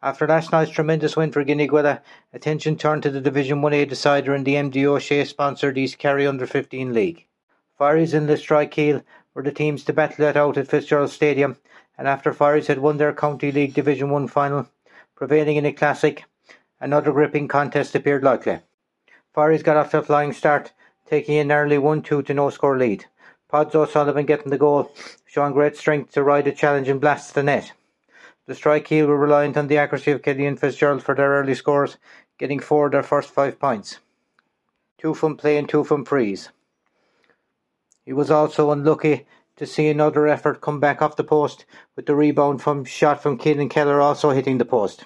After last night's tremendous win for Gneeveguilla, attention turned to the Division 1A decider in the MDO O'Shea-sponsored East Kerry Under-15 League. Firies and Listry were the teams to battle it out at Fitzgerald Stadium, and after Firies had won their County League Division 1 final, prevailing in a classic, another gripping contest appeared likely. Firies got off to a flying start, taking an early 1-2 to no-score lead. Pods O'Sullivan getting the goal, showing great strength to ride a challenge and blast the net. The Strikeel were reliant on the accuracy of Kelly and Fitzgerald for their early scores, getting four of their first five points. Two from play and two from frees. He was also unlucky to see another effort come back off the post, with the rebound from shot from Keelan Keller also hitting the post.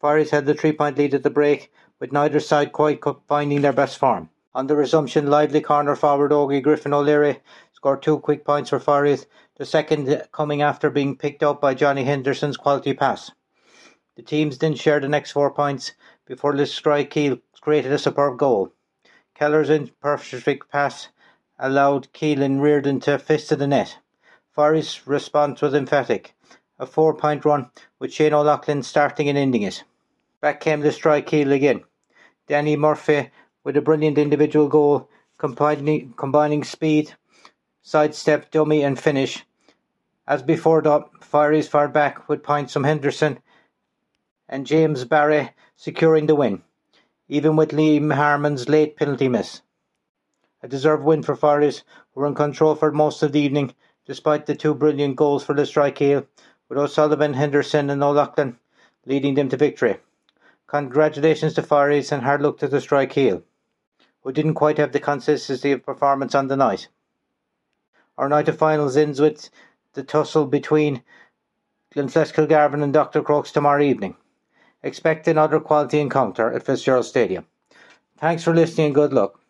Firies had the three-point lead at the break, with neither side quite finding their best form. On the resumption, lively corner forward Ogie Griffin O'Leary scored two quick points for Firies, the second coming after being picked up by Johnny Henderson's quality pass. The teams then shared the next four points before the Listry created a superb goal. Keller's imperfect pass allowed Keelan Reardon to fist to the net. Firies' response was emphatic. A four-point run, with Shane O'Loughlin starting and ending it. Back came the Listry again. Danny Murphy with a brilliant individual goal, combining, combining speed, sidestep, dummy, and finish. As before, the Firies far back with points from Henderson and James Barry securing the win, even with Liam Harmon's late penalty miss. A deserved win for Firies, who were in control for most of the evening, despite the two brilliant goals for Listry with O'Sullivan, Henderson, and O'Loughlin leading them to victory. Congratulations to Firies and hard luck to Listry who didn't quite have the consistency of performance on the night. Our night of finals ends with the tussle between Glenflesk and Dr. Crokes tomorrow evening. Expect another quality encounter at Fitzgerald Stadium. Thanks for listening and good luck.